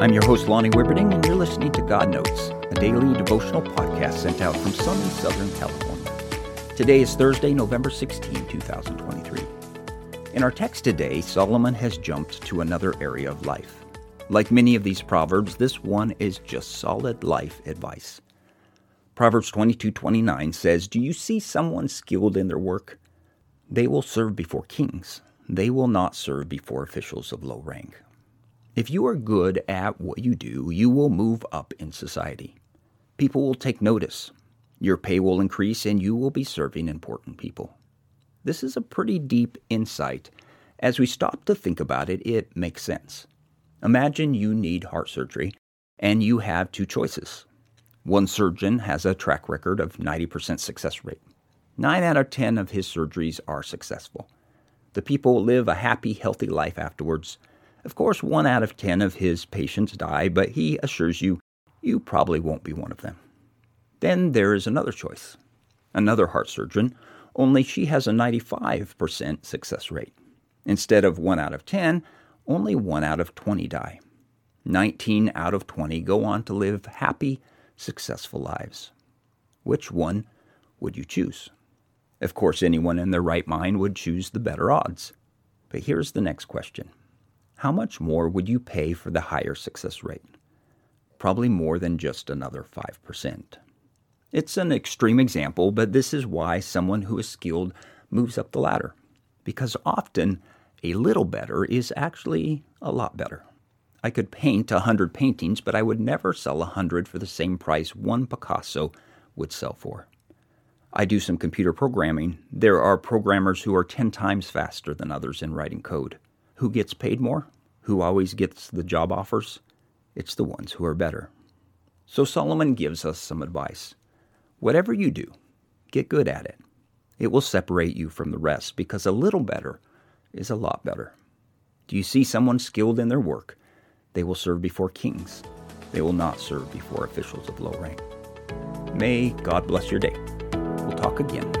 I'm your host, Lonnie Wibberding, and you're listening to God Notes, a daily devotional podcast sent out from sunny Southern California. Today is Thursday, November 16, 2023. In our text today, Solomon has jumped to another area of life. Like many of these proverbs, this one is just solid life advice. Proverbs 22:29 says, "Do you see someone skilled in their work? They will serve before kings. They will not serve before officials of low rank." If you are good at what you do, you will move up in society. People will take notice. Your pay will increase and you will be serving important people. This is a pretty deep insight. As we stop to think about it, it makes sense. Imagine you need heart surgery and you have two choices. One surgeon has a track record of 90% success rate. 9 out of 10 of his surgeries are successful. The people live a happy, healthy life afterwards of course, one out of ten of his patients die, but he assures you you probably won't be one of them. Then there is another choice. Another heart surgeon, only she has a 95% success rate. Instead of 1 out of 10, only 1 out of 20 die. 19 out of 20 go on to live happy, successful lives. Which one would you choose? Of course, anyone in their right mind would choose the better odds. But here's the next question how much more would you pay for the higher success rate? Probably more than just another 5%. It's an extreme example, but this is why someone who is skilled moves up the ladder. Because often, a little better is actually a lot better. I could paint a hundred paintings, but I would never sell a hundred for the same price one Picasso would sell for. I do some computer programming. There are programmers who are 10 times faster than others in writing code. Who gets paid more? Who always gets the job offers? It's the ones who are better. So Solomon gives us some advice. Whatever you do, get good at it. It will separate you from the rest because a little better is a lot better. Do you see someone skilled in their work? They will serve before kings. They will not serve before officials of low rank. May God bless your day. We'll talk again